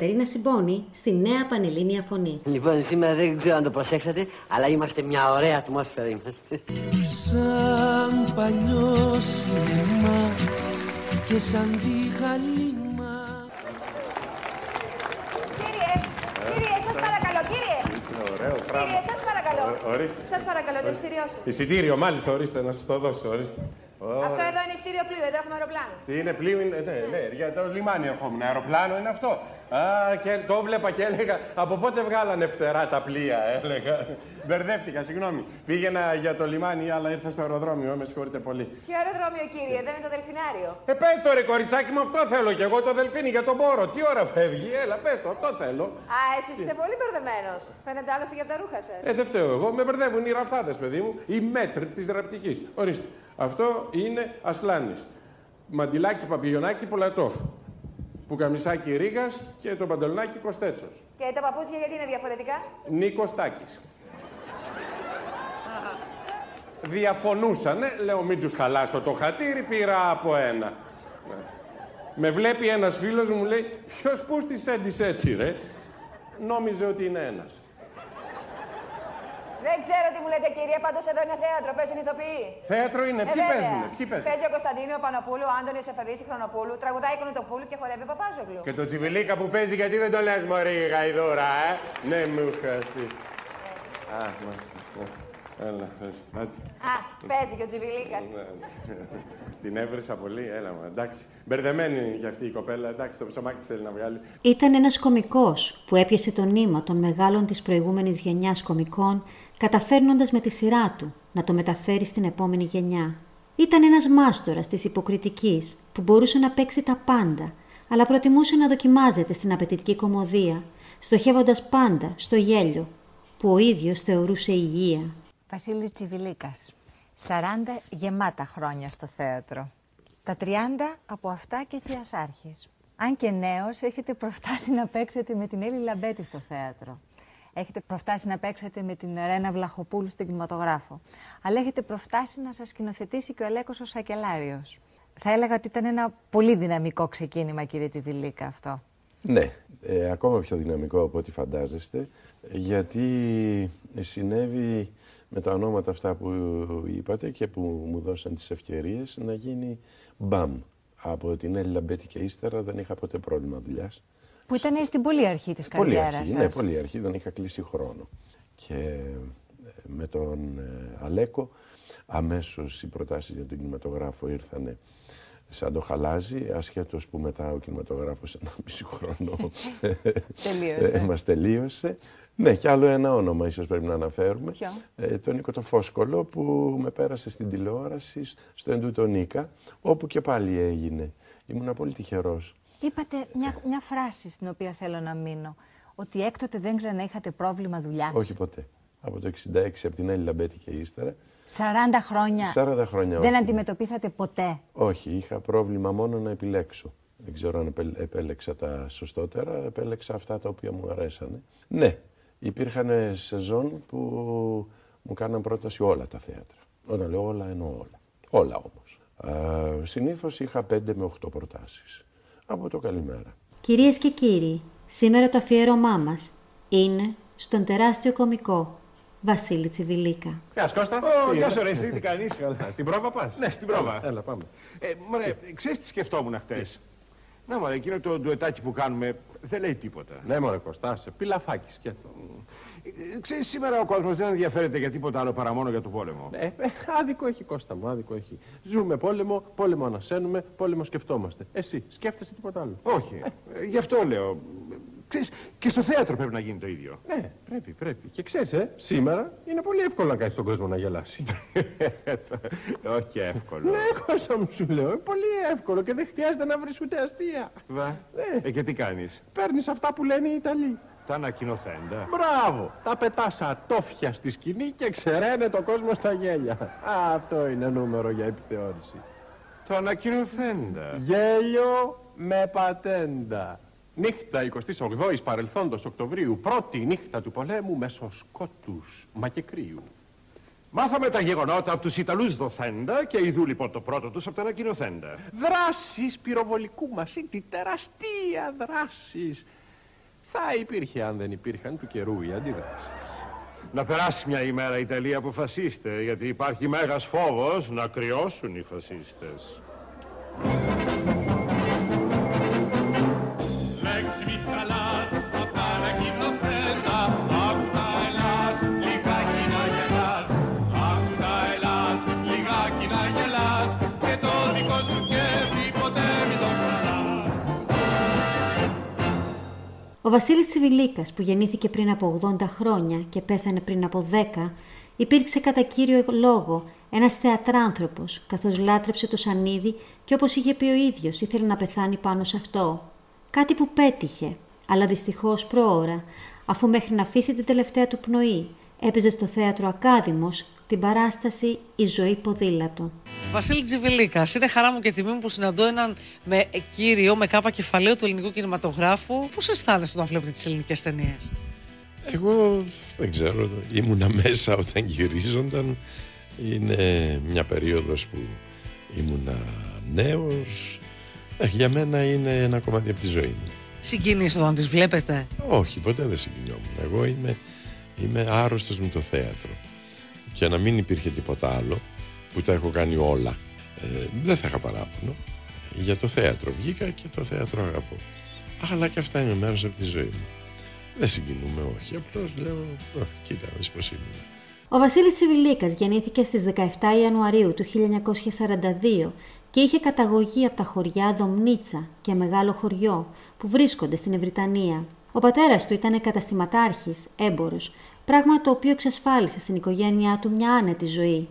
Κατερίνα Συμπόνη στη νέα Πανελλήνια Φωνή. Λοιπόν, σήμερα δεν ξέρω αν το προσέξατε, αλλά είμαστε μια ωραία ατμόσφαιρα είμαστε. Σαν παλιό σινεμά και σαν τη χαλίμα Κύριε, κύριε, σας παρακαλώ, κύριε. Ωραίο Κύριε, σας παρακαλώ. Ορίστε. Σας παρακαλώ, το ειστήριό σας. Εισιτήριο, μάλιστα, ορίστε, να σας το δώσω, ορίστε. Αυτό εδώ είναι ειστήριο πλοίου, εδώ έχουμε αεροπλάνο. Τι είναι πλοίο, είναι, ναι, ναι, για το λιμάνι ερχόμουν. Αεροπλάνο είναι αυτό. Α, και το βλέπα και έλεγα, από πότε βγάλανε φτερά τα πλοία, έλεγα. Μπερδεύτηκα, συγγνώμη. Πήγαινα για το λιμάνι, αλλά ήρθα στο αεροδρόμιο, με συγχωρείτε πολύ. Ποιο αεροδρόμιο, κύριε, δεν είναι το δελφινάριο; Ε, πες το ρε κοριτσάκι μου, αυτό θέλω κι εγώ το δελφίνι για τον πόρο. Τι ώρα φεύγει, έλα, πες το, αυτό θέλω. Α, εσείς είστε πολύ μπερδεμένος. Φαίνεται άλλωστε για τα ρούχα σας. Ε, δεν φταίω εγώ, με μπερδεύουν οι ραφτάδες, παιδί μου, οι μέτροι της ραπτικής. Ορίστε, αυτό είναι ασλάνης. Μαντιλάκι παπηγιονάκι Πολατόφ. Πουκαμισάκι Ρήγας και το παντελονάκι Κοστέτσος. Και τα παπούτσια γιατί είναι διαφορετικά; Νίκος Τάκης. Διαφωνούσανε, λέω μην τους χαλάσω το χατήρι, πήρα από ένα. Με βλέπει ένας φίλος μου, μου λέει, ποιος πούστης έντυσε έτσι ρε; Νόμιζε ότι είναι ένας. Δεν ξέρω τι μου λέτε, κύριε, πάντως εδώ είναι θέατρο, παίζουν ηθοποιοί. Θέατρο είναι, Ε, ποιοι βέβαια. παίζουνε, ποιοι παίζουν. Παίζει ο Κωνσταντίνο Πανοπούλου, ο Άντωνης Εφερδίση Χρονοπούλου, τραγουδάει Κονοτοπούλου και χορεύει ο Παπάζογλου. Και το τσιβιλίκα που παίζει, γιατί δεν το λες μωρή γαϊδούρα, ε; Ναι, μου χάσει. Α, μάλιστα. Ναι. Έλα, πες. Άντε. Α, παίζει και ο Τζιβιλίκας. Ναι, ναι. Την έβρισα πολύ, έλα μου, εντάξει. Μπερδεμένη είναι και αυτή η κοπέλα, εντάξει, το ψωμάκι της θέλει να βγάλει. Ήταν ένας κομικός που έπιασε το νήμα των μεγάλων της προηγούμενης γενιάς κομικών, καταφέρνοντας με τη σειρά του να το μεταφέρει στην επόμενη γενιά. Ήταν ένας μάστορας της υποκριτικής που μπορούσε να παίξει τα πάντα, αλλά προτιμούσε να δοκιμάζεται στην απαιτητική κομμωδία, στοχεύοντας πάντα στο γέλιο, που ο ίδιος θεωρούσε υγεία. Βασίλης Τσιβιλίκας. 40 γεμάτα χρόνια στο θέατρο. Τα 30 από αυτά και θειασάρχης. Αν και νέος, έχετε προφτάσει να παίξετε με την Έλλη Λαμπέτη στο θέατρο. Έχετε προφτάσει να παίξετε με την Ρένα Βλαχοπούλου στην κινηματογράφο. Αλλά έχετε προφτάσει να σας σκηνοθετήσει και ο Αλέκος ο Σακελάριος. Θα έλεγα ότι ήταν ένα πολύ δυναμικό ξεκίνημα, κύριε Τσιβιλίκα, αυτό. Ναι, ε, ακόμα πιο δυναμικό από ό,τι φαντάζεστε, γιατί συνέβη με τα ονόματα αυτά που είπατε και που μου δώσαν τις ευκαιρίες να γίνει μπαμ. Από την Έλλη Λαμπέτη και ύστερα δεν είχα ποτέ πρόβλημα δουλειάς. Που ήταν στην πολύ αρχή της Πολύ καριέρας αρχή, σας. ναι, πολύ αρχή, δεν είχα κλείσει χρόνο. Και ε, με τον ε, Αλέκο αμέσως οι προτάσεις για τον κινηματογράφο ήρθαν σαν το χαλάζι, ασχέτως που μετά ο κινηματογράφος ένα μισή χρόνο Τελείωσε. ε, μας τελείωσε. Ναι, και άλλο ένα όνομα ίσως πρέπει να αναφέρουμε. Ποιο; Ε, τον Νίκο το Φόσκολο που με πέρασε στην τηλεόραση στο Εντούτο Νίκα, όπου και πάλι έγινε. Ήμουν πολύ τυχερός. Είπατε μια, μια φράση στην οποία θέλω να μείνω. Ότι έκτοτε δεν ξανά είχατε πρόβλημα δουλειάς. Όχι ποτέ. Από το 66 από την Έλλη Λαμπέτη και ύστερα. 40 χρόνια. 40 χρόνια Δεν όχι. αντιμετωπίσατε ποτέ. Όχι, είχα πρόβλημα μόνο να επιλέξω. Δεν ξέρω αν επε- επέλεξα τα σωστότερα, επέλεξα αυτά τα οποία μου αρέσανε. Ναι, υπήρχαν σεζόν που μου κάναν πρόταση όλα τα θέατρα. Όταν λέω όλα, εννοώ όλα. Όλα όμως. Α, συνήθως είχα 5 με 8 προτάσεις. Από το καλημέρα. Κυρίες και κύριοι, σήμερα το αφιέρωμά μας είναι στον τεράστιο κομικό Βασίλη Τσιβιλίκα. Γεια σου Κώστα. Ω, γεια σου, ρε, εσύ, τι κάνεις; Στην πρόβα πας; Ναι, στην πρόβα. Έλα, πάμε. Ε, μωρέ, ξέρεις τι σκεφτόμουν χτες. Να μωρέ, εκείνο το ντουετάκι που κάνουμε δεν λέει τίποτα. Ναι, μωρέ Κώστα, σε πιλαφάκι σκέτο. Ε, Ξέρεις, σήμερα ο κόσμος δεν ενδιαφέρεται για τίποτα άλλο παρά μόνο για το πόλεμο. Ε, ε, άδικο έχει Κώστα μου, άδικο έχει. Ζούμε πόλεμο, πόλεμο ανασένουμε, πόλεμο σκεφτόμαστε. Εσύ, σκέφτεσαι τίποτα άλλο; Όχι. Ε, γι' αυτό λέω. Ξέρεις, και στο θέατρο πρέπει να γίνει το ίδιο. Ναι, πρέπει, πρέπει. Και ξέρεις, ε, σήμερα είναι πολύ εύκολο να κάνεις τον κόσμο να γελάσει. Όχι εύκολο. ναι, Κώστα μου σου λέω, είναι πολύ εύκολο και δεν χρειάζεται να βρεις ούτε αστεία. Βα. Ναι. Ε, και τι κάνεις; Παίρνεις αυτά που λένε οι Ιταλοί. Τα ανακοινοθέντα. Μπράβο! Τα πετάς ατόφια στη σκηνή και ξεραίνε το κόσμο στα γέλια. Α, αυτό είναι νούμερο για επιθεώρηση. Το ανακοινοθέντα. Γέλιο με πατέντα. Νύχτα 28ης παρελθόντος Οκτωβρίου, πρώτη νύχτα του πολέμου μεσοσκότους, μα και κρύου. Μάθαμε τα γεγονότα από τους Ιταλούς δοθέντα και ειδού λοιπόν το πρώτο τους από τα ανακοινοθέντα. Δράσεις πυροβολικού μας, τι τεραστία δράσεις. Θα υπήρχε αν δεν υπήρχαν του καιρού οι αντιδράσεις. Να περάσει μια ημέρα η Ιταλία από φασίστε, γιατί υπάρχει μέγας φόβος να κρυώσουν οι φασίστες. Ο Βασίλης Τσιβιλίκας που γεννήθηκε πριν από 80 χρόνια και πέθανε πριν από 10 υπήρξε κατά κύριο λόγο ένας θεατράνθρωπος καθώς λάτρεψε το σανίδι και όπως είχε πει ο ίδιος ήθελε να πεθάνει πάνω σε αυτό. Κάτι που πέτυχε, αλλά δυστυχώς πρόωρα, αφού μέχρι να αφήσει την τελευταία του πνοή έπαιζε στο θέατρο Ακάδημος την παράσταση «Η ζωή ποδήλατο». Βασίλη Τζιβιλίκα, είναι χαρά μου και τιμή μου που συναντώ έναν με κύριο, με κάπα κεφαλαίο του ελληνικού κινηματογράφου. Πώς αισθάνεσαι όταν βλέπετε τις ελληνικές ταινίες, Εγώ δεν ξέρω, ήμουνα μέσα όταν γυρίζονταν. Είναι μια περίοδος που ήμουνα νέος. Ε, για μένα είναι ένα κομμάτι από τη ζωή μου. Συγκινείς όταν τις βλέπετε; Όχι, ποτέ δεν συγκινιόμουν. Εγώ είμαι, είμαι άρρωστος με το θέατρο. Και να μην υπήρχε τίποτα άλλο, που τα έχω κάνει όλα, ε, δεν θα είχα παράπονο. Για το θέατρο βγήκα και το θέατρο αγαπώ. Αλλά και αυτά είναι μέρος από τη ζωή μου. Δεν συγκινούμε, όχι. Απλώς λέω, «Ω, κοίτα, δεις πώς ήμουν. Ο Βασίλης Τσιβιλίκας γεννήθηκε στις 17 Ιανουαρίου του 1942 και είχε καταγωγή από τα χωριά Δομνίτσα και Μεγάλο Χωριό που βρίσκονται στην Ευρυτανία. Ο πατέρας του ήταν καταστηματάρχης, έμπορος, πράγμα το οποίο εξασφάλισε στην οικογένειά του μια άνετη ζωή.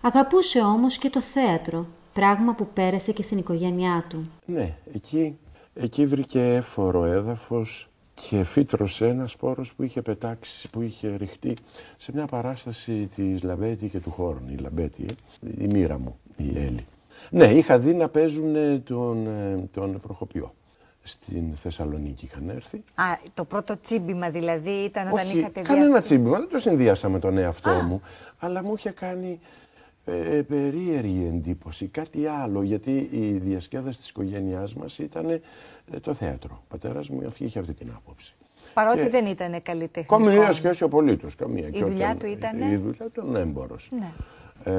Αγαπούσε όμως και το θέατρο, πράγμα που πέρασε και στην οικογένειά του. Ναι, εκεί, εκεί βρήκε εύφορο έδαφος και φύτρωσε ένα σπόρος που είχε πετάξει, που είχε ριχτεί σε μια παράσταση της Λαμπέτη και του Χορν. Η Λαμπέτη, ε, η μοίρα μου, η Έλλη. Ναι, είχα δει να παίζουν ε, τον, ε, τον Βροχοποιό. Στην Θεσσαλονίκη είχαν έρθει. Α, το πρώτο τσίμπημα δηλαδή ήταν όταν Όχι, είχατε δει. κανένα αυτή- τσίμπημα, δεν το συνδύασα με τον εαυτό μου, αλλά μου είχε κάνει ε, περίεργη εντύπωση, κάτι άλλο, γιατί η διασκέδαση της οικογένειάς μας ήταν ε, το θέατρο. Ο πατέρας μου αυτή- είχε αυτή την άποψη. Παρότι Και- δεν ήταν καλλιτεχνικό. Καμία σχέση απολύτως. Καμία. Η Και δουλειά όταν- του ήτανε; Η δουλειά του ήταν έμπορο. Ναι. Ε,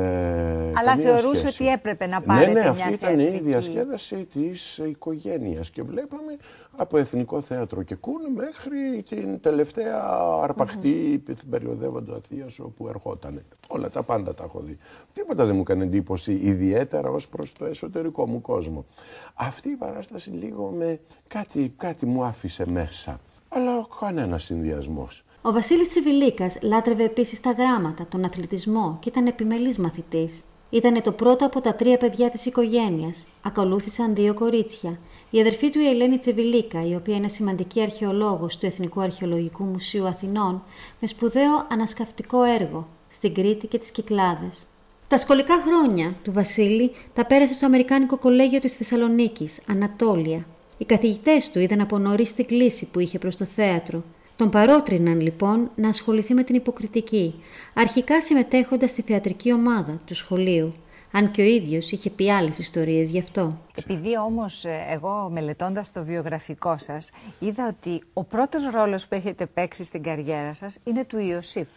Αλλά καμία θεωρούσε σχέση. ότι έπρεπε να πάρετε ναι, ναι, μια αυτή ήταν η θεατρική. διασκέδαση της οικογένειας και βλέπαμε από Εθνικό Θέατρο και Κούν μέχρι την τελευταία αρπαχτή mm περιοδεύοντα Θείασο που ερχόταν. Όλα τα πάντα τα έχω δει. Τίποτα δεν μου έκανε εντύπωση ιδιαίτερα ως προς το εσωτερικό μου κόσμο. Αυτή η παράσταση λίγο με κάτι, κάτι μου άφησε μέσα. Αλλά κανένας συνδυασμός. Ο Βασίλης Τσιβιλίκας λάτρευε επίσης τα γράμματα, τον αθλητισμό και ήταν επιμελής μαθητής. Ήταν το πρώτο από τα τρία παιδιά της οικογένειας. Ακολούθησαν δύο κορίτσια. Η αδερφή του η Ελένη Τσιβιλίκα, η οποία είναι σημαντική αρχαιολόγος του Εθνικού Αρχαιολογικού Μουσείου Αθηνών, με σπουδαίο ανασκαυτικό έργο στην Κρήτη και τις Κυκλάδες. Τα σχολικά χρόνια του Βασίλη τα πέρασε στο Αμερικάνικο Κολέγιο της Θεσσαλονίκης, Ανατόλια. Οι καθηγητές του είδαν από νωρίς την κλίση που είχε προς το θέατρο. Τον παρότριναν λοιπόν να ασχοληθεί με την υποκριτική, αρχικά συμμετέχοντας στη θεατρική ομάδα του σχολείου, αν και ο ίδιος είχε πει άλλες ιστορίες γι' αυτό. Επειδή όμως ε, εγώ μελετώντας το βιογραφικό σας είδα ότι ο πρώτος ρόλος που έχετε παίξει στην καριέρα σας είναι του Ιωσήφ.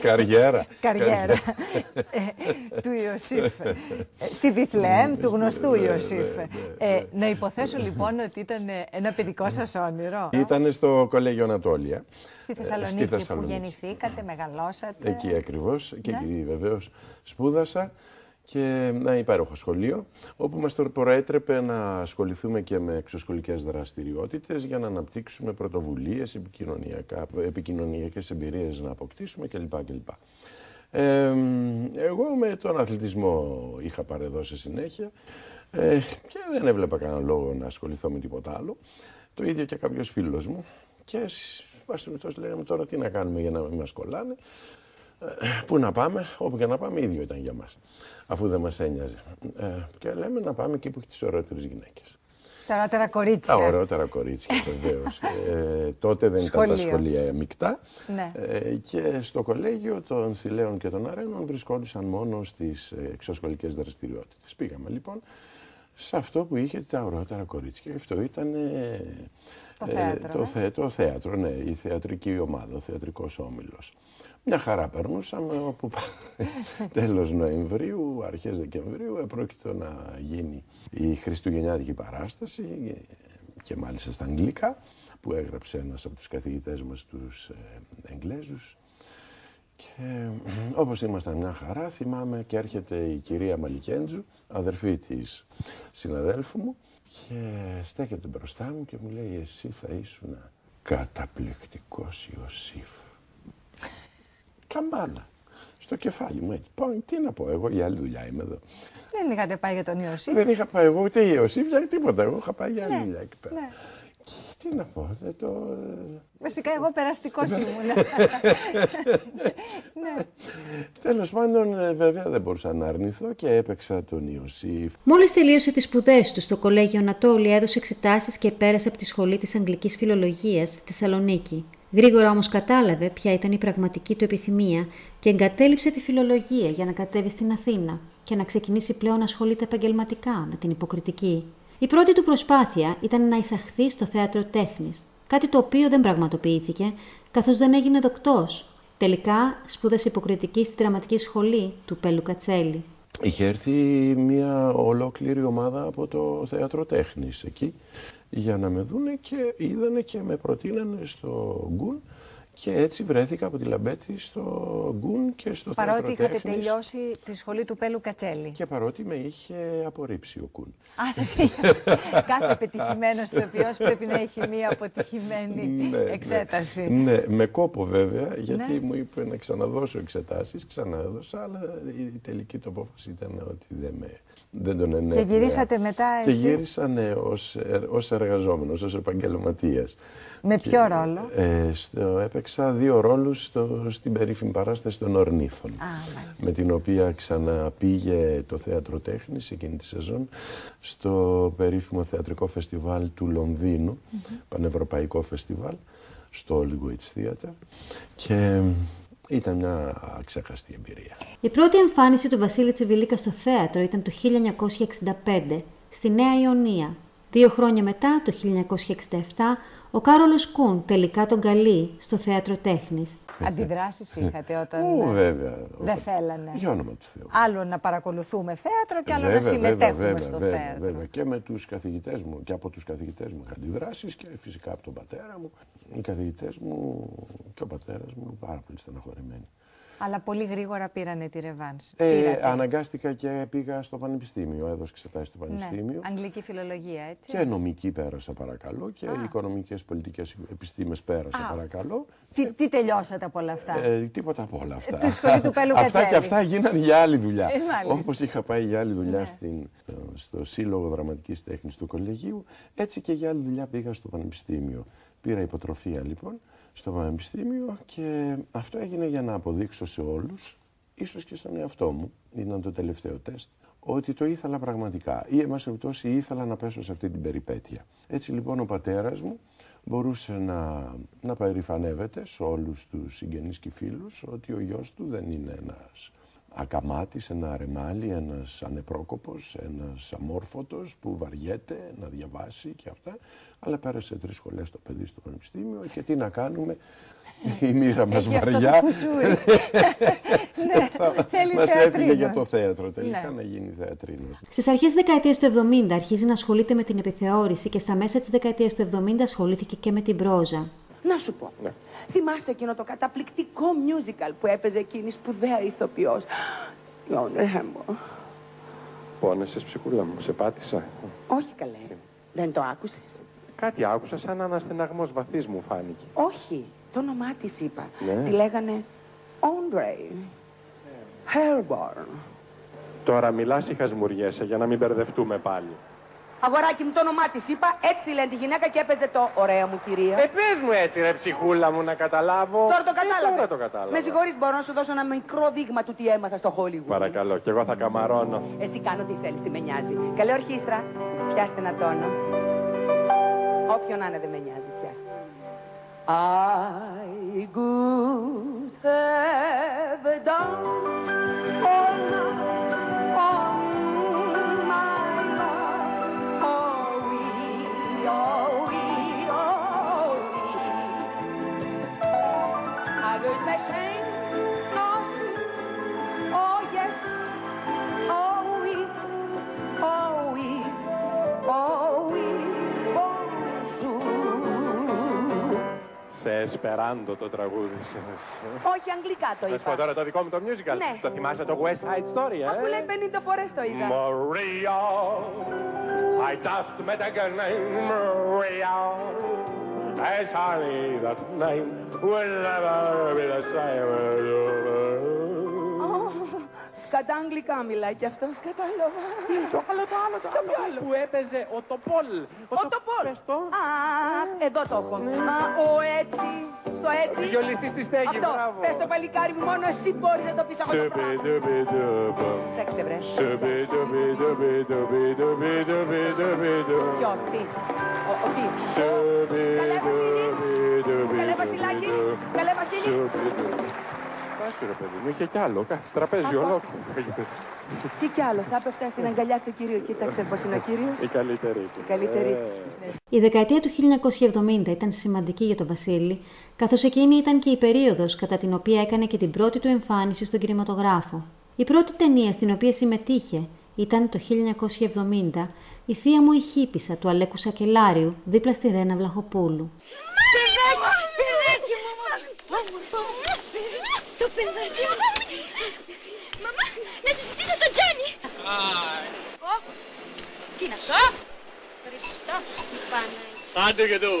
Καριέρα. Καριέρα ε, του Ιωσήφ. Ε, Στη Βιθλεέμ του γνωστού Ιωσήφ. Ε, να υποθέσω λοιπόν ότι ήταν ε, ένα παιδικό σας όνειρο. Ήταν στο Κολέγιο Ανατόλια. Στη Ε, Θεσσαλονίκη, Θεσσαλονίκη. που γεννηθήκατε, μεγαλώσατε. Εκεί ακριβώς, και Ναι. εκεί βεβαίως σπούδασα και ένα υπέροχο σχολείο, όπου μας το προέτρεπε να ασχοληθούμε και με εξωσχολικές δραστηριότητες για να αναπτύξουμε πρωτοβουλίες, επικοινωνιακά, επικοινωνιακές εμπειρίες να αποκτήσουμε κλπ. κλπ. Ε, εγώ με τον αθλητισμό είχα παρεδώσει συνέχεια ε, και δεν έβλεπα κανένα λόγο να ασχοληθώ με τίποτα άλλο. Το ίδιο και κάποιος φίλος μου. Και βάσει λέγαμε τώρα τι να κάνουμε για να μην μας κολλάνε. Ε, πού να πάμε, όπου και να πάμε, ίδιο ήταν για μας, αφού δεν μας ένοιαζε. Ε, και λέμε να πάμε εκεί που έχει τις ωραίτερες γυναίκες. Τα ωραίτερα κορίτσια. Τα ωραίτερα κορίτσια, βεβαίως. ε, τότε δεν ήταν τα σχολεία μεικτά. Ναι. Ε, και στο κολέγιο των Θηλαίων και των Αρένων βρισκόντουσαν μόνο στις εξωσχολικές δραστηριότητες. Πήγαμε λοιπόν σε αυτό που είχε τα ωραίτερα κορίτσια. Και αυτό ήταν. Ε, το θέατρο. το, ναι. θε, το θέατρο, ναι, η θεατρική ομάδα, ο θεατρικός όμιλος. Μια χαρά περνούσαμε όπου τέλος Νοεμβρίου, αρχές Δεκεμβρίου επρόκειτο να γίνει η Χριστουγεννιάτικη παράσταση και μάλιστα στα αγγλικά που έγραψε ένας από τους καθηγητές μας τους Εγγλέζους. Και όπως ήμασταν μια χαρά θυμάμαι και έρχεται η κυρία Μαλικέντζου, αδερφή της συναδέλφου μου και στέκεται μπροστά μου και μου λέει εσύ θα ήσουν καταπληκτικός Ιωσήφ καμπάνα στο κεφάλι μου. Έτσι. Πάω, τι να πω, εγώ για άλλη δουλειά είμαι εδώ. Δεν είχατε πάει για τον Ιωσήφ; Δεν είχα πάει εγώ ούτε η Ιωσήφ για τίποτα. Εγώ είχα πάει για άλλη Ναι, δουλειά εκεί πέρα. ναι. Και τι να πω, δεν το... Βασικά εγώ περαστικός ήμουν. ναι. Τέλος πάντων, ε, βέβαια δεν μπορούσα να αρνηθώ και έπαιξα τον Ιωσήφ. Μόλις τελείωσε τις σπουδές του στο κολέγιο Ανατόλη, έδωσε εξετάσεις και πέρασε από τη σχολή της Αγγλικής Φιλολογίας στη Θεσσαλονίκη. Γρήγορα όμως κατάλαβε ποια ήταν η πραγματική του επιθυμία και εγκατέλειψε τη φιλολογία για να κατέβει στην Αθήνα και να ξεκινήσει πλέον να ασχολείται επαγγελματικά με την υποκριτική. Η πρώτη του προσπάθεια ήταν να εισαχθεί στο θέατρο τέχνης, κάτι το οποίο δεν πραγματοποιήθηκε καθώς δεν έγινε δοκτός. Τελικά σπούδασε υποκριτική στη δραματική σχολή του Πέλου Κατσέλη. Είχε έρθει μια ολόκληρη ομάδα από το θέατρο τέχνης εκεί για να με δούνε και είδανε και με προτείνανε στο Γκουν και έτσι βρέθηκα από τη Λαμπέτη στο Γκουν και στο Παρότι θέατρο είχατε τέχνης. τελειώσει τη σχολή του Πέλου Κατσέλη. Και παρότι με είχε απορρίψει ο Κουν. Α, σας είχε. Κάθε πετυχημένος ηθοποιός πρέπει να έχει μία αποτυχημένη εξέταση. Ναι, ναι, με κόπο βέβαια, γιατί Ναι. μου είπε να ξαναδώσω εξετάσεις, ξανάδωσα, αλλά η τελική του απόφαση ήταν ότι δεν, με, δεν τον ενέφερα. Και γυρίσατε μετά Και εσείς; γύρισα ναι, ως, ε, ως εργαζόμενος, ως επαγγελματίας. Με Και, ποιο ρόλο; Ε, στο, έπαιξα δύο ρόλους στο, στην περίφημη παράσταση των Ορνήθων. με την οποία ξαναπήγε το Θέατρο Τέχνης εκείνη τη σεζόν στο περίφημο θεατρικό φεστιβάλ του λονδινου πανευρωπαϊκό φεστιβάλ, στο Hollywood Theatre και ήταν μια αξέχαστη εμπειρία. Η πρώτη εμφάνιση του Βασίλη Τσιβιλίκα στο θέατρο ήταν το 1965, στη Νέα Ιωνία. Δύο χρόνια μετά, το 1967, ο Κάρολος Κούν τελικά τον καλεί στο Θέατρο Τέχνης. Αντιδράσεις είχατε όταν Ω, βέβαια. δεν θέλανε; Για όνομα του Θεού. Άλλο να παρακολουθούμε θέατρο και άλλο να Βέβαια, συμμετέχουμε βέβαια, στο βέβαια, θέατρο. Βέβαια. Και με τους καθηγητές μου και από τους καθηγητές μου είχα αντιδράσεις και φυσικά από τον πατέρα μου. Οι καθηγητές μου και ο πατέρας μου πάρα πολύ στεναχωρημένοι. Αλλά πολύ γρήγορα πήρανε τη ρεβάνς. Ε, Πήρατε. αναγκάστηκα και πήγα στο πανεπιστήμιο, έδωσα εξετάσεις στο πανεπιστήμιο. Ναι, αγγλική φιλολογία, έτσι. Και νομική πέρασα παρακαλώ και οικονομικές πολιτικές επιστήμες πέρασα Α. παρακαλώ. Τι, τι τελειώσατε από όλα αυτά; Ε, τίποτα από όλα αυτά. Τη σχολή του Πέλου Αυτά Κατσέλη. και αυτά γίνανε για άλλη δουλειά. Ε, μάλιστα. Όπως είχα πάει για άλλη δουλειά Ναι. στην, στο Σύλλογο Δραματικής Τέχνης του Κολεγίου, έτσι και για άλλη δουλειά πήγα στο Πανεπιστήμιο. Πήρα υποτροφία λοιπόν στο Πανεπιστήμιο και αυτό έγινε για να αποδείξω σε όλους, ίσως και στον εαυτό μου, ήταν το τελευταίο τεστ, ότι το ήθελα πραγματικά ή, εν πάση περιπτώσει, ήθελα να πέσω σε αυτή την περιπέτεια. Έτσι λοιπόν ο πατέρας μου μπορούσε να, να περηφανεύεται σε όλους τους συγγενείς και φίλους ότι ο γιος του δεν είναι ένας ακαμάτης, ένα αρεμάλι, ένας ανεπρόκοπος, ένας αμόρφωτος που βαριέται να διαβάσει και αυτά, αλλά πέρασε τρεις σχολές το παιδί στο πανεπιστήμιο και τι να κάνουμε, η μοίρα μας Έχει αυτό το βαριά. κουσούρι. ναι, θέλει Μας έφυγε για θεατρίνος. το θέατρο τελικά Ναι. να γίνει θεατρίνος. Στις αρχές της δεκαετίας του 70 αρχίζει να ασχολείται με την επιθεώρηση και στα μέσα της δεκαετίας του 70 ασχολήθηκε και με την πρόζα. Να σου πω. Θυμάσαι εκείνο το καταπληκτικό musical που έπαιζε εκείνη η σπουδαία ηθοποιός; Η Audrey Hepburn. πόνεσες, ψυχούλα μου, σε πάτησα. Όχι καλέ. Δεν το άκουσες; Κάτι άκουσα σαν αναστεναγμός βαθύς μου φάνηκε. Όχι. Το όνομά της είπα. Ναι. Τη λέγανε Andre. Herborn. Τώρα μιλάς ή χασμουριέσαι για να μην μπερδευτούμε πάλι. Αγοράκι μου το όνομά της είπα. Έτσι τη λένε τη γυναίκα και έπαιζε το ωραία μου κυρία. Ε, πες μου έτσι ρε ψυχούλα μου να καταλάβω. Τώρα το Ε, κατάλαβες. τώρα το κατάλαβα. Με συγχωρείς μπορώ να σου δώσω ένα μικρό δείγμα του τι έμαθα στο Hollywood. Παρακαλώ, κι εγώ θα καμαρώνω. Εσύ κάνω τι θέλεις, τι με νοιάζει. Καλή ορχήστρα. Πιάστε ένα τόνο. Όποιον να είναι δεν με νοιάζει, πιάστε. I could have danced all night I could make shame, no sin. Oh, yes. Oh, we, oh, we, oh, we, bonjour. Σε εσπεράντο το τραγούδι σας. Όχι, αγγλικά το Θα σου πω είπα. τώρα το δικό μου το musical. Ναι. Το θυμάσαι το West Side Story, ε; Αφού λέει 50 φορές το είδα. Maria, I just met a girl named Maria. As honey, that name will never be the same. Σκατά αγγλικά μιλάει και αυτός, κατάλαβα. Το άλλο, το άλλο, το άλλο. Που έπαιζε ο Τοπόλ. Ο Τοπόλ. Πες το. Α, εδώ το έχω. Α, ο έτσι, στο έτσι. Βιολιστής στη στέγη, Αυτό, μπράβο. πες το παλικάρι μου, μόνο εσύ μπορείς να το πεις αυτό το πράγμα. Σουμπι-ντουμπι-ντουμπα. Σέξτε βρε. Σουμπι-ντουμπι-ντουμπι-ντουμπι-ντουμπι-ντουμπι-ντου. Ποιος, τι; Ο, ο τι; Καλέ Βασιλάκη. Καλέ Βασίλη. Πάσου ρε παιδί μου, είχε κι άλλο, κα- τραπέζι Αχα. ολόκληρο. Τι κι άλλο, θα έπεφτα στην αγκαλιά του κυρίου. Κοίταξε πώς είναι ο κύριος. Η καλύτερη του. Η καλύτερη Ε, του. Η δεκαετία του 1970 ήταν σημαντική για τον Βασίλη, καθώς εκείνη ήταν και η περίοδος κατά την οποία έκανε και την πρώτη του εμφάνιση στον κινηματογράφο. Η πρώτη ταινία στην οποία συμμετείχε ήταν το 1970 «Η θεία μου η χύπησα» του Αλέκου Σακελάριου, δίπλα στη Ρένα Βλαχοπούλου. Παιδάκι, παιδάκι μου, όμορφο. Το παιδάκι μου. Μαμά, να σου συστήσω τον Τζόνι. Ω, Τι είναι αυτό; Χριστός του Παναγία. Άντε και του.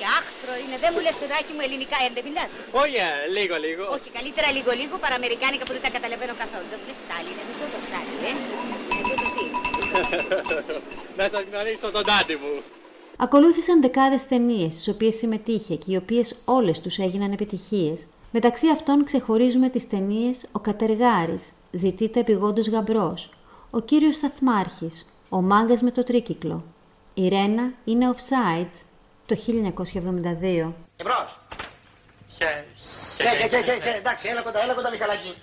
Και άχτρο είναι, δεν μου λες παιδάκι μου ελληνικά, ε, δεν μιλάς. Όχι, ε, λίγο, λίγο. Όχι, καλύτερα λίγο λίγο παραμερικάνικα που δεν τα καταλαβαίνω καθόλου. Δεν λες άλλη, είναι δεν το ψάρι, ε. Ε, τούτο τι. Να σας γνωρίσω τον τάτι μου. Ακολούθησαν δεκάδες ταινίες στις οποίες συμμετείχε και οι οποίες όλες τους έγιναν επιτυχίες. Μεταξύ αυτών ξεχωρίζουμε τις ταινίες «Ο Κατεργάρης», «Ζητείται επιγόντως γαμπρός», «Ο κύριος Σταθμάρχης», «Ο μάγκας με το τρίκυκλο», «Η Ρένα είναι offsides» το 1972. Εμπρός. Χε, Ναι, ναι, ναι, ναι, ναι, εντάξει, έλα κοντά, έλα κοντά Μιχαλάκη.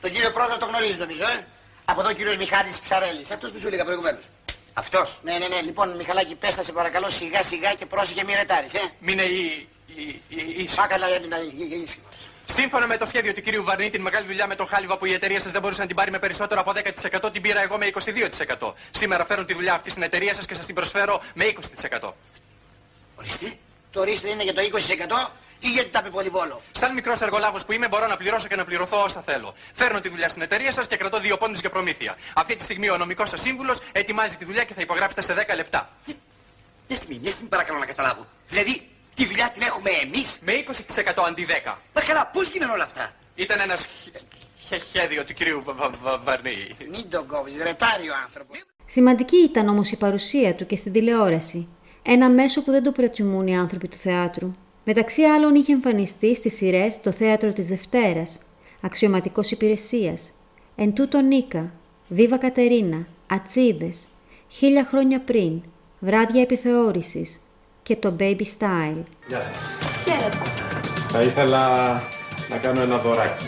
Τον κύριο πρόεδρο τον γνωρίζεις τον κύριο, ε; Από εδώ ο κύριος Μιχάλης Ψαρέλης, αυτός που σου έλεγα προηγουμένως. Αυτός; Ναι, ναι, ναι, λοιπόν Μιχαλάκη πες τα σε παρακαλώ σιγά σιγά και πρόσεχε μη ρετάρεις, ε; Μην είναι η... η, η, η... Σάκαλα έμεινα ήσυχος. Σύμφωνα με το σχέδιο του κυρίου Βαρνή, την μεγάλη δουλειά με τον Χάλιβα που η εταιρεία σας δεν μπορούσε να την πάρει με περισσότερο από 10%, την πήρα εγώ με 22%. Σήμερα φέρνω τη δουλειά αυτή στην εταιρεία σας και σας την προσφέρω με 20%. Ορίστε. Το ορίστε είναι για το 20% ή γιατί τα είπε πολύ βόλο; Σαν μικρός εργολάβος που είμαι, μπορώ να πληρώσω και να πληρωθώ όσα θέλω. Φέρνω τη δουλειά στην εταιρεία σας και κρατώ δύο πόντους για προμήθεια. Αυτή τη στιγμή ο νομικός σας σύμβουλος ετοιμάζει τη δουλειά και θα υπογράψετε σε 10 λεπτά. Μια στιγμή, μια στιγμή παρακαλώ να καταλάβω. Δηλαδή, τη δουλειά την έχουμε εμείς. Με 20% αντί 10. Μα καλά, πώς γίνανε όλα αυτά; Ήταν ένα σχέδιο του κυρίου Βα- Βα- Βα- Βαρνή. Μην τον κόβεις, ρετάρει ο άνθρωπος. Σημαντική ήταν όμως η παρουσία του και στην τηλεόραση. Ένα μέσο που δεν το προτιμούν οι άνθρωποι του θεάτρου. Μεταξύ άλλων είχε εμφανιστεί στις σειρές «Το θέατρο της Δευτέρας», «Αξιωματικός υπηρεσίας», «Εν τούτο Νίκα», «Βίβα Κατερίνα», «Ατσίδες», «Χίλια χρόνια πριν», «Βράδια επιθεώρησης» και το «Baby Style». Γεια σας. Χαίρετε. Θα ήθελα να κάνω ένα δωράκι.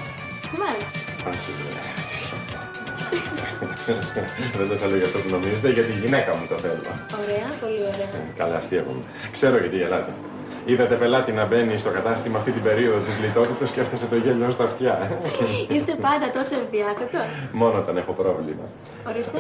Μάλιστα. Ας, ε, Δεν το θέλω για αυτό που νομίζετε, γιατί η γυναίκα μου το θέλω. Ωραία, πολύ ωραία. Καλά, αστείευομαι. Ξέρω γιατί γελάτε. Είδατε πελάτη να μπαίνει στο κατάστημα αυτή την περίοδο της λιτότητας και έφτασε το γέλιο στα αυτιά. Είστε πάντα τόσο ευδιάθετο. Μόνο όταν έχω πρόβλημα. Ορίστε.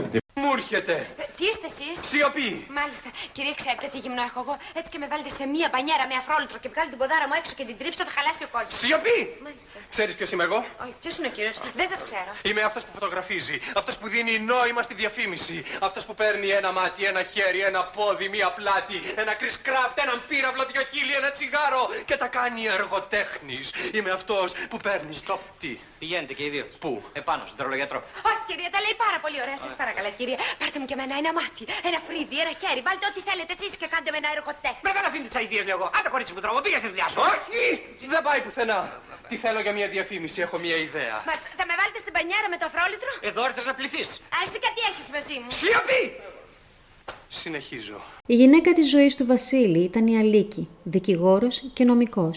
Μου έρχεται. Τι είστε εσείς; Σιωπή! Μάλιστα. Κυρία, ξέρετε τι γυμνό έχω εγώ; Έτσι και με βάλετε σε μία μπανιέρα με αφρόλυτρο και βγάλετε την ποδάρα μου έξω και την τρίψω, θα χαλάσει ο κόλπο. Σιωπή! Μάλιστα. Ξέρεις ποιος είμαι εγώ; Όχι, ποιος είναι ο κύριος; Δεν σας ξέρω. Είμαι αυτός που φωτογραφίζει. Αυτός που δίνει νόημα στη διαφήμιση. Αυτός που παίρνει ένα μάτι, ένα χέρι, ένα πόδι, μία πλάτη, ένα κρυσκράφτ, έναν πύραυλο, δυο χείλη, ένα τσιγάρο και τα κάνει εργοτέχνης. Είμαι αυτός που παίρνει. Στοπ. Τι; Πηγαίνετε και οι δύο. Πού; Επάνω, στον τρολογιατρό. Όχι, κυρία, τα λέει πάρα πολύ ωραία. Σας παρακαλώ, κυρία. Πάρτε μου και εμένα ένα μάτι, ένα φρύδι, ένα χέρι. Βάλτε ό,τι θέλετε εσείς και κάντε με ένα εργοτέχνη. Μπρε, δεν αφήνεις τις αειδίε, λέω εγώ. Άντε, κορίτσι μου, τρόμο, πήγε στη δουλειά σου. Όχι! Δεν πάει πουθενά. Τι θέλω για μια διαφήμιση, έχω μια ιδέα. Μάλιστα, θα με βάλετε στην μπανιέρα με το αφρόλυτρο. Εδώ ήρθε να πληθείς. Α, εσύ κάτι έχεις μαζί μου. Σιωπή! Συνεχίζω. Η γυναίκα της ζωής του Βασίλη ήταν η Αλίκη, δικηγόρος και νομικός.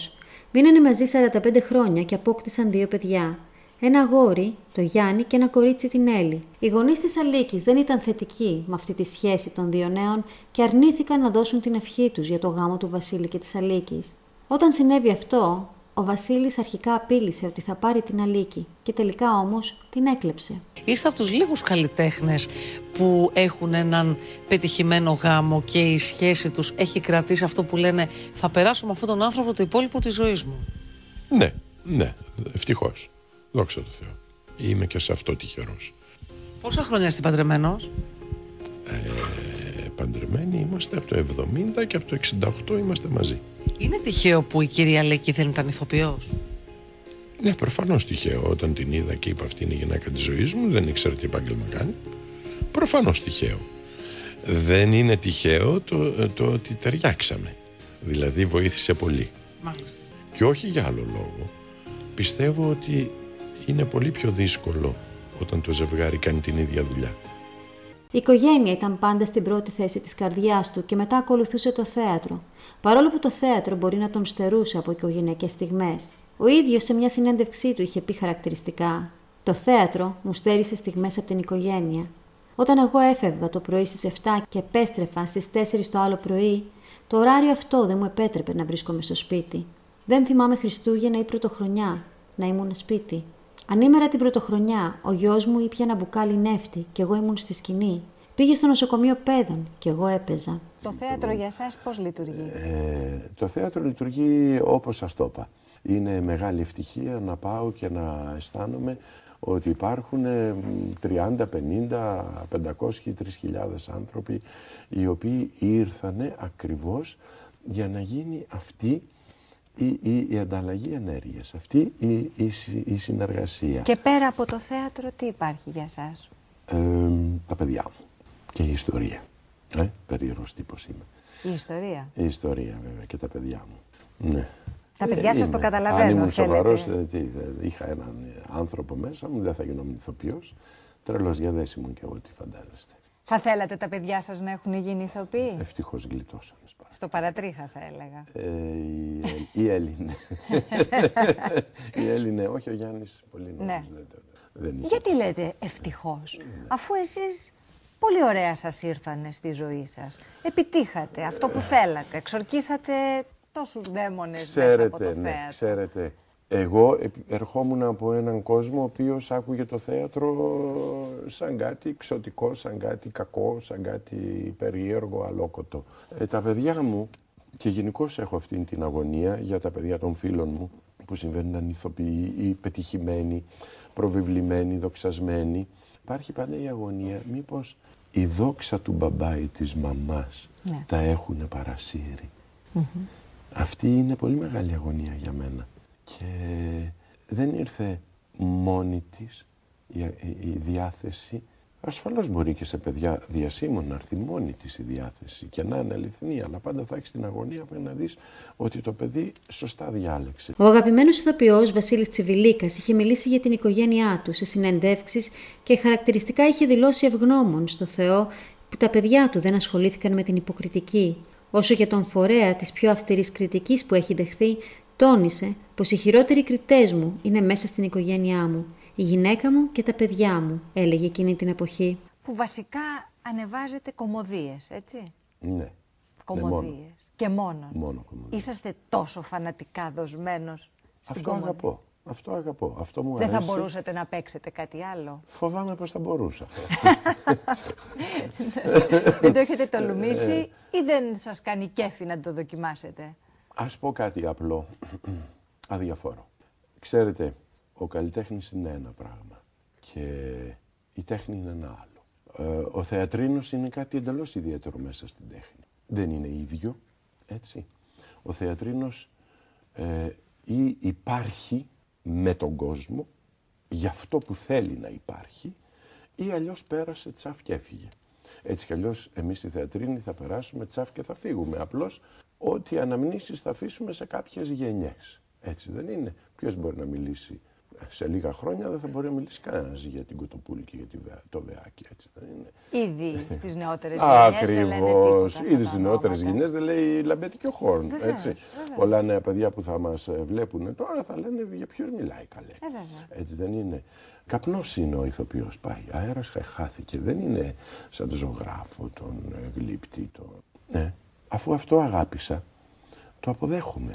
Μείνανε μαζί 45 χρόνια και απόκτησαν δύο παιδιά. Ένα αγόρι, το Γιάννη, και ένα κορίτσι, την Έλλη. Οι γονείς της Αλίκης δεν ήταν θετικοί με αυτή τη σχέση των δύο νέων και αρνήθηκαν να δώσουν την ευχή τους για το γάμο του Βασίλη και της Αλίκης. Όταν συνέβη αυτό, ο Βασίλης αρχικά απείλησε ότι θα πάρει την Αλίκη και τελικά όμως την έκλεψε. Είστε από τους λίγους καλλιτέχνες που έχουν έναν πετυχημένο γάμο και η σχέση τους έχει κρατήσει αυτό που λένε θα περάσω με αυτόν τον άνθρωπο το υπόλοιπο της ζωής μου. Ναι, ναι, ευτυχώς. Δόξα τω Θεώ. Είμαι και σε αυτό τυχερός. Πόσα χρόνια είστε παντρεμένος; Ε, παντρεμένοι είμαστε από το 70 και από το 68 είμαστε μαζί. Είναι τυχαίο που η κυρία Λεκή δεν ήταν ηθοποιός; Ναι, προφανώς τυχαίο. Όταν την είδα και είπα αυτή είναι η γυναίκα της ζωής μου, δεν ήξερα τι επάγγελμα κάνει. Προφανώς τυχαίο. Δεν είναι τυχαίο το, το ότι ταιριάξαμε. Δηλαδή βοήθησε πολύ. Μάλιστα. Και όχι για άλλο λόγο. Πιστεύω ότι είναι πολύ πιο δύσκολο όταν το ζευγάρι κάνει την ίδια δουλειά. Η οικογένεια ήταν πάντα στην πρώτη θέση της καρδιάς του και μετά ακολουθούσε το θέατρο, παρόλο που το θέατρο μπορεί να τον στερούσε από οικογενειακές στιγμές. Ο ίδιος σε μια συνέντευξή του είχε πει χαρακτηριστικά «Το θέατρο μου στέρισε στιγμές από την οικογένεια. Όταν εγώ έφευγα το πρωί στις 7 και επέστρεφα στις 4 το άλλο πρωί, το ωράριο αυτό δεν μου επέτρεπε να βρίσκομαι στο σπίτι. Δεν θυμάμαι Χριστούγεννα ή Πρωτοχρονιά, να ήμουν σπίτι. Ανήμερα την Πρωτοχρονιά, ο γιος μου ήπια ένα μπουκάλι νεύτη και εγώ ήμουν στη σκηνή. Πήγε στο νοσοκομείο παιδών και εγώ έπαιζα. Το θέατρο για εσάς πώς λειτουργεί; Ε, το θέατρο λειτουργεί όπως σας το είπα. Είναι μεγάλη ευτυχία να πάω και να αισθάνομαι ότι υπάρχουν ε, 30, 50, 500 ή 3.000 άνθρωποι οι οποίοι ήρθανε ακριβώς για να γίνει αυτή η, η, η ανταλλαγή ενέργειας, αυτή η, η, συ- η συνεργασία. Και πέρα από το θέατρο τι υπάρχει για σας; Ε, τα παιδιά μου και η ιστορία. Ε, περίεργος τύπος είμαι. Η ιστορία; Η ιστορία βέβαια και τα παιδιά μου. Ναι. Τα παιδιά σας το Είμαι. καταλαβαίνω, Αν ήμουν θέλετε. σοβαρός, ε, τι, ε, είχα έναν άνθρωπο μέσα μου, δεν θα γινόμουν ηθοποιός. Τρελός για δεν ήμουν και εγώ, τι φαντάζεστε. Θα θέλατε τα παιδιά σας να έχουν γίνει ηθοποιοί. Ευτυχώς γλιτώσαμε. Στο παρατρίχα θα έλεγα. Ε, η, η Έλληνε. η Έλληνε, όχι ο Γιάννης, πολύ νωρίς. Ναι. δεν- δεν είχε. Γιατί λέτε ευτυχώς, αφού εσείς πολύ ωραία σας ήρθανε στη ζωή σας. Επιτύχατε αυτό που θέλατε, εξορκίσατε τόσους δαίμονες μέσα από το Ξέρετε, ναι, θέατρο. ξέρετε. Εγώ επ- ερχόμουν από έναν κόσμο ο οποίος άκουγε το θέατρο σαν κάτι εξωτικό, σαν κάτι κακό, σαν κάτι περίεργο, αλόκοτο. Ε, τα παιδιά μου, και γενικώ έχω αυτή την αγωνία για τα παιδιά των φίλων μου, που συμβαίνουν ηθοποιοί ή πετυχημένοι, προβεβλημένοι, δοξασμένοι. Υπάρχει πάντα η αγωνία μήπως η δόξα του μπαμπά ή της μαμάς Ναι. τα έχουν παρασύρει. Αυτή είναι πολύ μεγάλη αγωνία για μένα. Και δεν ήρθε μόνη της η, η- η διάθεση. Ασφαλώς μπορεί και σε παιδιά διασύμων να έρθει μόνη της η διάθεση και να είναι αληθινή, αλλά πάντα θα έχεις την αγωνία που να δεις ότι το παιδί σωστά διάλεξε. Ο αγαπημένος ηθοποιός Βασίλης Τσιβιλίκας είχε μιλήσει για την οικογένειά του σε συνεντεύξεις και χαρακτηριστικά είχε δηλώσει ευγνώμων στο Θεό που τα παιδιά του δεν ασχολήθηκαν με την υποκριτική. Όσο για τον φορέα της πιο αυστηρής κριτικής που έχει δεχθεί, τόνισε πως οι χειρότεροι κριτές μου είναι μέσα στην οικογένειά μου, η γυναίκα μου και τα παιδιά μου, έλεγε εκείνη την εποχή. Που βασικά ανεβάζετε κομμωδίες, έτσι; Ναι. Κομμωδίες. Και μόνο. Μόνο κομμωδίες. Είσαστε τόσο φανατικά δοσμένος στην Αυτό κομμωδία. αγαπώ. Αυτό αγαπώ. Αυτό μου Δεν αρέσει. θα μπορούσατε να παίξετε κάτι άλλο; Φοβάμαι πως θα μπορούσα. δεν το έχετε τολμήσει Ε, ή δεν σας κάνει κέφι να το δοκιμάσετε; Ας πω κάτι απλό, αδιαφόρο. Ξέρετε, ο καλλιτέχνης είναι ένα πράγμα και η τέχνη είναι ένα άλλο. Ε, ο θεατρίνος είναι κάτι εντελώς ιδιαίτερο μέσα στην τέχνη. Δεν είναι ίδιο, έτσι. Ο θεατρίνος ε, ή υπάρχει με τον κόσμο για αυτό που θέλει να υπάρχει ή αλλιώς πέρασε τσαφ και έφυγε. Έτσι κι αλλιώς εμείς στη θεατρίνη θα περάσουμε τσαφ και θα φύγουμε. Απλώς ότι αναμνήσεις θα αφήσουμε σε κάποιες γενιές. Έτσι δεν είναι. Ποιος μπορεί να μιλήσει; Σε λίγα χρόνια δεν θα μπορεί να μιλήσει κανένας για την Κοτοπούλη και για τη Βεα- το Βεάκι. Έτσι δεν είναι. Ήδη στις νεότερες γενιές δεν λένε Ακριβώς. τίποτα. Ήδη στις νεότερες γενιές δεν λέει Λαμπέτη και ο Χόρν. Βεβαίως, έτσι. βεβαίως. Πολλά νέα παιδιά που θα μας βλέπουν τώρα θα λένε για ποιου μιλάει καλέ. Ε, βέβαια. Έτσι δεν είναι. Καπνός είναι ο ηθοποιός. Πάει. Αέρας χάθηκε. Δεν είναι σαν τον ζωγράφο, τον ε, γλύπτη. Τον... Ναι. Αφού αυτό αγάπησα, το αποδέχομαι.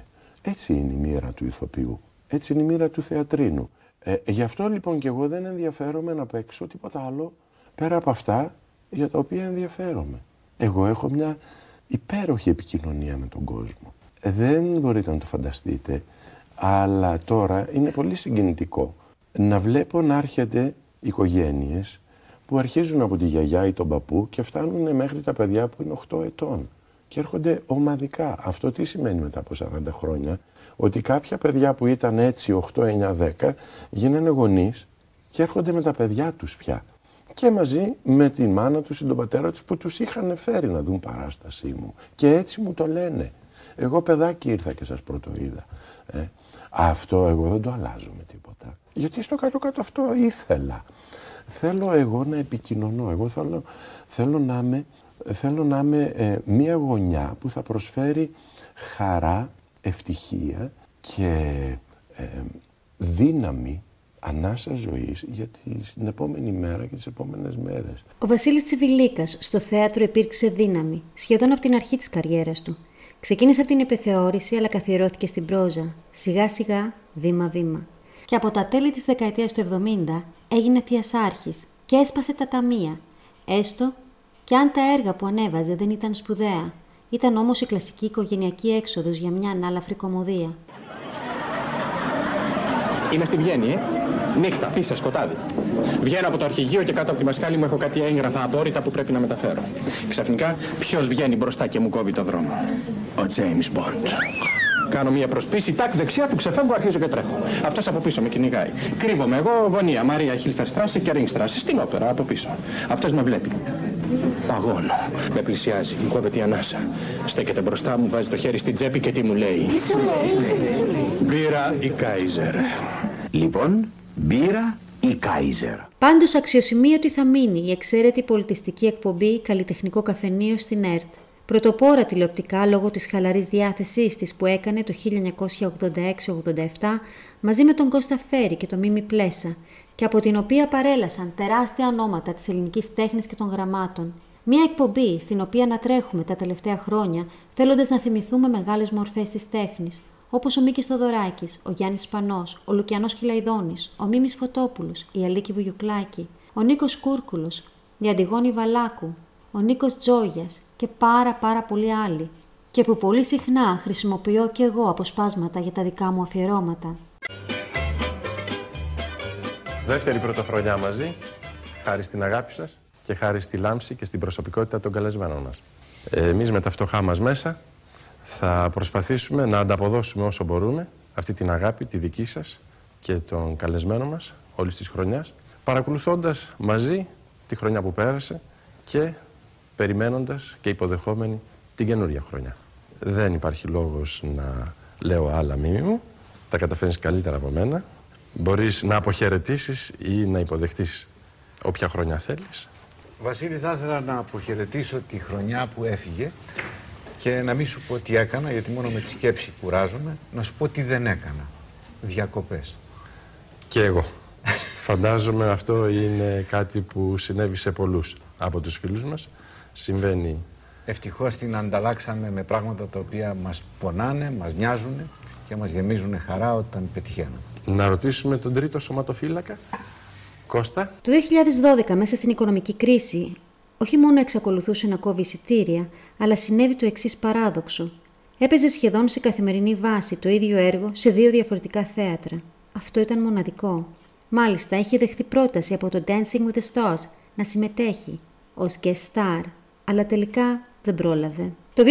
Έτσι είναι η μοίρα του ηθοποιού. Έτσι είναι η μοίρα του θεατρίνου. Ε, γι' αυτό λοιπόν και εγώ δεν ενδιαφέρομαι να παίξω τίποτα άλλο πέρα από αυτά για τα οποία ενδιαφέρομαι. Εγώ έχω μια υπέροχη επικοινωνία με τον κόσμο. Ε, Δεν μπορείτε να το φανταστείτε, αλλά τώρα είναι πολύ συγκινητικό να βλέπω να έρχεται οικογένειες που αρχίζουν από τη γιαγιά ή τον παππού και φτάνουν μέχρι τα παιδιά που είναι 8 ετών και έρχονται ομαδικά. Αυτό τι σημαίνει μετά από 40 χρόνια, ότι κάποια παιδιά που ήταν έτσι 8, 9, 10 γίνανε γονείς και έρχονται με τα παιδιά τους πια. Και μαζί με τη μάνα τους ή τον πατέρα τους που τους είχαν φέρει να δουν παράστασή μου. Και έτσι μου το λένε. Εγώ παιδάκι ήρθα και σας πρωτοείδα. Ε. Αυτό εγώ δεν το αλλάζω με τίποτα. Γιατί στο κάτω-κάτω αυτό ήθελα. Θέλω εγώ να επικοινωνώ. Εγώ θέλω, θέλω να είμαι, θέλω να είμαι ε, μία γωνιά που θα προσφέρει χαρά, ευτυχία και ε, δύναμη ανάσα ζωής για την επόμενη μέρα και τις επόμενες μέρες. Ο Βασίλης Τσιβιλίκας στο θέατρο υπήρξε δύναμη, σχεδόν από την αρχή της καριέρας του. Ξεκίνησε από την επιθεώρηση, αλλά καθιερώθηκε στην πρόζα, σιγά σιγά, βήμα-βήμα. Και από τα τέλη της δεκαετίας του 70 έγινε θειασάρχης και έσπασε τα ταμεία, έστω και αν τα έργα που ανέβαζε δεν ήταν σπουδαία. Ήταν όμως η κλασική οικογενειακή έξοδος για μια ανάλαφρη κομμωδία. Είμαι στη Βιέννη, ε. Νύχτα, πίσω, σκοτάδι. Βγαίνω από το αρχηγείο και κάτω από τη μασκάλη μου έχω κάτι έγγραφα απόρριτα που πρέπει να μεταφέρω. Ξαφνικά, ποιος βγαίνει μπροστά και μου κόβει το δρόμο; Ο James Bond. Κάνω μία προσπίση, τάκ δεξιά του ξεφεύγω, αρχίζω και τρέχω. Αυτός από πίσω με κυνηγάει. Κρύβομαι εγώ, γωνία Μαρία Χιλφερστράσε και Ρίγκστράσε, στην όπερα από πίσω. Αυτός με βλέπει. Παγώνω. Με πλησιάζει, μου κόβεται η ανάσα. Στέκεται μπροστά μου, βάζει το χέρι στην τσέπη και τι μου λέει. Μπύρα ή Κάιζερ. Λοιπόν, μπύρα ή Κάιζερ. Πάντως αξιοσημείωτη θα μείνει η εξαίρετη πολιτιστική εκπομπή Καλλιτεχνικό Καφενείο στην ΕΡΤ. Πρωτοπόρα τηλεοπτικά λόγω της χαλαρής διάθεσής της που έκανε το 1986-87 μαζί με τον Κώστα Φέρη και τον Μίμη Πλέσα και από την οποία παρέλασαν τεράστια ονόματα της ελληνικής τέχνης και των γραμμάτων. Μία εκπομπή στην οποία ανατρέχουμε τα τελευταία χρόνια θέλοντας να θυμηθούμε μεγάλες μορφές της τέχνης, όπως ο Μίκης Θοδωράκης, ο Γιάννης Σπανός, ο Λουκιανός Κυλαϊδόνης, ο Μίμης Φωτόπουλος, η Αλίκη Βουγιουκλάκη, ο Νίκος Κούρκουλος, η Αντιγόνη Βαλάκου, ο Νίκος Τζόγιας και πάρα πάρα πολλοί άλλοι. Και που πολύ συχνά χρησιμοποιώ και εγώ αποσπάσματα για τα δικά μου αφιερώματα. Δεύτερη πρωτοχρονιά μαζί, χάρη στην αγάπη σας και χάρη στη λάμψη και στην προσωπικότητα των καλεσμένων μας. Εμείς με τα φτωχά μας μέσα θα προσπαθήσουμε να ανταποδώσουμε όσο μπορούμε αυτή την αγάπη, τη δική σας και των καλεσμένων μας όλης της χρονιάς, παρακολουθώντας μαζί τη χρονιά που πέρασε και περιμένοντας και υποδεχόμενοι την καινούργια χρονιά. Δεν υπάρχει λόγος να λέω άλλα μίμη μου, τα καταφέρνεις καλύτερα από μένα. Μπορείς να αποχαιρετήσεις ή να υποδεχτείς όποια χρονιά θέλεις. Βασίλη, θα ήθελα να αποχαιρετήσω τη χρονιά που έφυγε και να μην σου πω τι έκανα, γιατί μόνο με τη σκέψη κουράζομαι, να σου πω τι δεν έκανα. Διακοπές. Και εγώ. Φαντάζομαι αυτό είναι κάτι που συνέβη σε πολλούς από τους φίλους μας. Συμβαίνει Ευτυχώς την ανταλλάξαμε με πράγματα τα οποία μας πονάνε, μας νοιάζουν και μας γεμίζουν χαρά όταν πετυχαίνουν. Να ρωτήσουμε τον τρίτο σωματοφύλακα. Κώστα. Το 2012, μέσα στην οικονομική κρίση, όχι μόνο εξακολουθούσε να κόβει εισιτήρια, αλλά συνέβη το εξής παράδοξο. Έπαιζε σχεδόν σε καθημερινή βάση το ίδιο έργο σε δύο διαφορετικά θέατρα. Αυτό ήταν μοναδικό. Μάλιστα, είχε δεχθεί πρόταση από το Dancing with the Stars να συμμετέχει ως guest star, αλλά τελικά δεν πρόλαβε. Το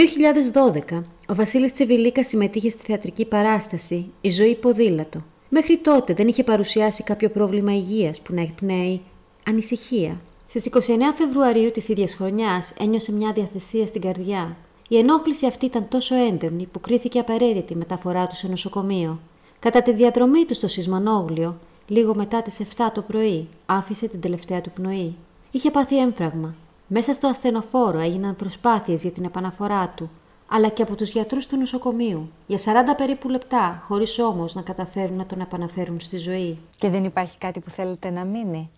2012, ο Βασίλης Τσεβιλίκα συμμετείχε στη θεατρική παράσταση «Η ζωή ποδήλατο». Μέχρι τότε δεν είχε παρουσιάσει κάποιο πρόβλημα υγείας που να εκπνέει ανησυχία. Στις 29 Φεβρουαρίου της ίδιας χρονιάς ένιωσε μια διαθεσία στην καρδιά. Η ενόχληση αυτή ήταν τόσο έντονη που κρίθηκε απαραίτητη η μεταφορά του σε νοσοκομείο. Κατά τη διαδρομή του στο Σισμανόγλιο, λίγο μετά τις 7 το πρωί, άφησε την τελευταία του πνοή. Είχε πάθει έμφραγμα. Μέσα στο ασθενοφόρο έγιναν προσπάθειες για την επαναφορά του, αλλά και από τους γιατρούς του νοσοκομείου, για 40 περίπου λεπτά, χωρίς όμως να καταφέρουν να τον επαναφέρουν στη ζωή. Και δεν υπάρχει κάτι που θέλετε να μείνει;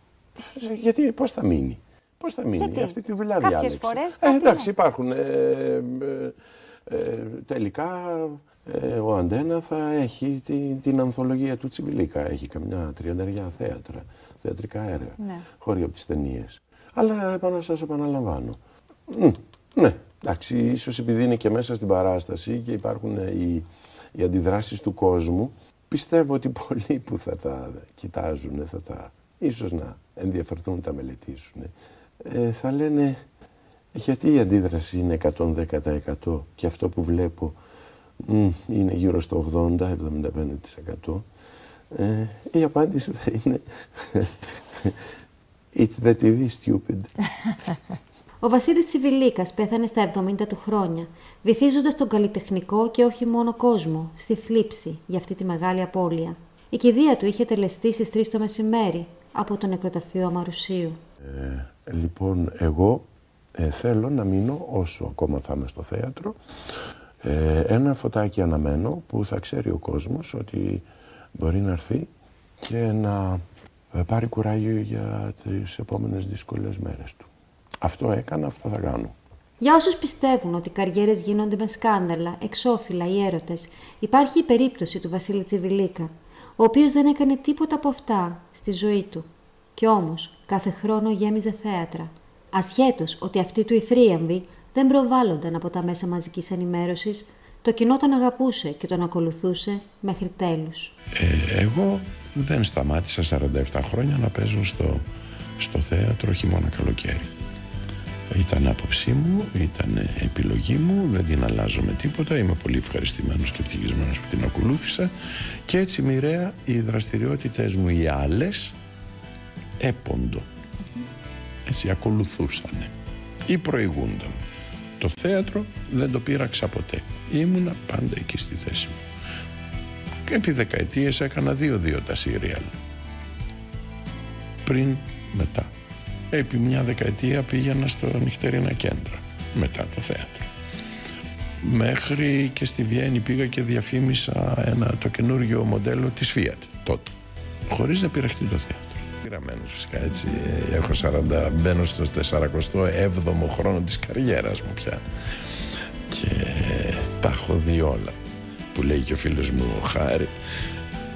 Γιατί, πώς θα μείνει; Πώς θα μείνει, Γιατί; αυτή τη δουλειά Κάποιες διάλεξε. φορές Ε, κάτι εντάξει, ναι. υπάρχουν. Ε, ε, ε, τελικά ε, ο Αντένα θα έχει την, την ανθολογία του Τσιμπιλίκα. Έχει καμιά τριανταριά θέατρα, θεατρικά έργα, Ναι. χώρια από τις ταινίες. Αλλά επάνω σας επαναλαμβάνω. Μ, ναι, εντάξει, ίσως επειδή είναι και μέσα στην παράσταση και υπάρχουν ε, οι, οι αντιδράσεις του κόσμου, πιστεύω ότι πολλοί που θα τα κοιτάζουν, θα τα, ίσως να ενδιαφερθούν, τα μελετήσουν, ε, θα λένε γιατί η αντίδραση είναι 110% και αυτό που βλέπω μ, είναι γύρω στο 80-75%. Ε, η απάντηση θα είναι It's the TV stupid. Ο Βασίλης Τσιβιλίκας πέθανε στα 70 του χρόνια, βυθίζοντας τον καλλιτεχνικό και όχι μόνο κόσμο στη θλίψη για αυτή τη μεγάλη απώλεια. Η κηδεία του είχε τελεστεί στις 3 το μεσημέρι από το νεκροταφείο Αμαρουσίου. Ε, λοιπόν, εγώ ε, θέλω να μείνω όσο ακόμα θα είμαι στο θέατρο. Ε, ένα φωτάκι αναμένω που θα ξέρει ο κόσμος ότι μπορεί να έρθει και να ε, πάρει κουράγιο για τις επόμενες δύσκολες μέρες του. Αυτό έκανα, αυτό θα κάνω. Για όσους πιστεύουν ότι οι καριέρες γίνονται με σκάνδαλα, εξώφυλλα ή έρωτες, υπάρχει η περίπτωση του Βασίλη Τσιβιλίκα, ο οποίος δεν έκανε τίποτα από αυτά στη ζωή του. Κι όμως κάθε χρόνο γέμιζε θέατρα. Ασχέτως ότι αυτοί του οι θρίαμβοι δεν προβάλλονταν από τα μέσα μαζικής ενημέρωσης, το κοινό τον αγαπούσε και τον ακολουθούσε μέχρι τέλους. Ε, εγώ δεν σταμάτησα 47 χρόνια να παίζω στο, στο θέατρο χειμώνα καλοκαίρι. Ήταν άποψή μου, ήταν επιλογή μου, δεν την αλλάζω με τίποτα. Είμαι πολύ ευχαριστημένος και ευτυχισμένος που την ακολούθησα και έτσι μοιραία οι δραστηριότητες μου οι άλλες έποντο. Έτσι ακολουθούσανε ή προηγούνταν. Το θέατρο δεν το πείραξα ποτέ. Ήμουνα πάντα εκεί στη θέση μου. Και επί δεκαετίες έκανα δύο-δύο τα σύριαλ. Πριν, μετά. Επί μια δεκαετία πήγαινα στο νυχτερίνα κέντρα. Μετά το θέατρο. Μέχρι και στη Βιέννη πήγα και διαφήμισα ένα, το καινούργιο μοντέλο της Fiat τότε. Χωρίς να πειραχτεί το θέατρο. Πειραμένος φυσικά έτσι. Έχω 40, μπαίνω στο 47ο χρόνο της καριέρας μου πια. Και τα έχω δει όλα. Που λέει και ο φίλος μου ο Χάρη.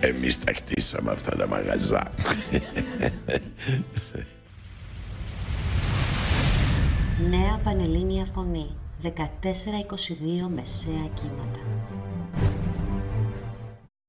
Εμείς τα χτίσαμε αυτά τα μαγαζά. Νέα Πανελλήνια Φωνή. 14-22 μεσαία κύματα.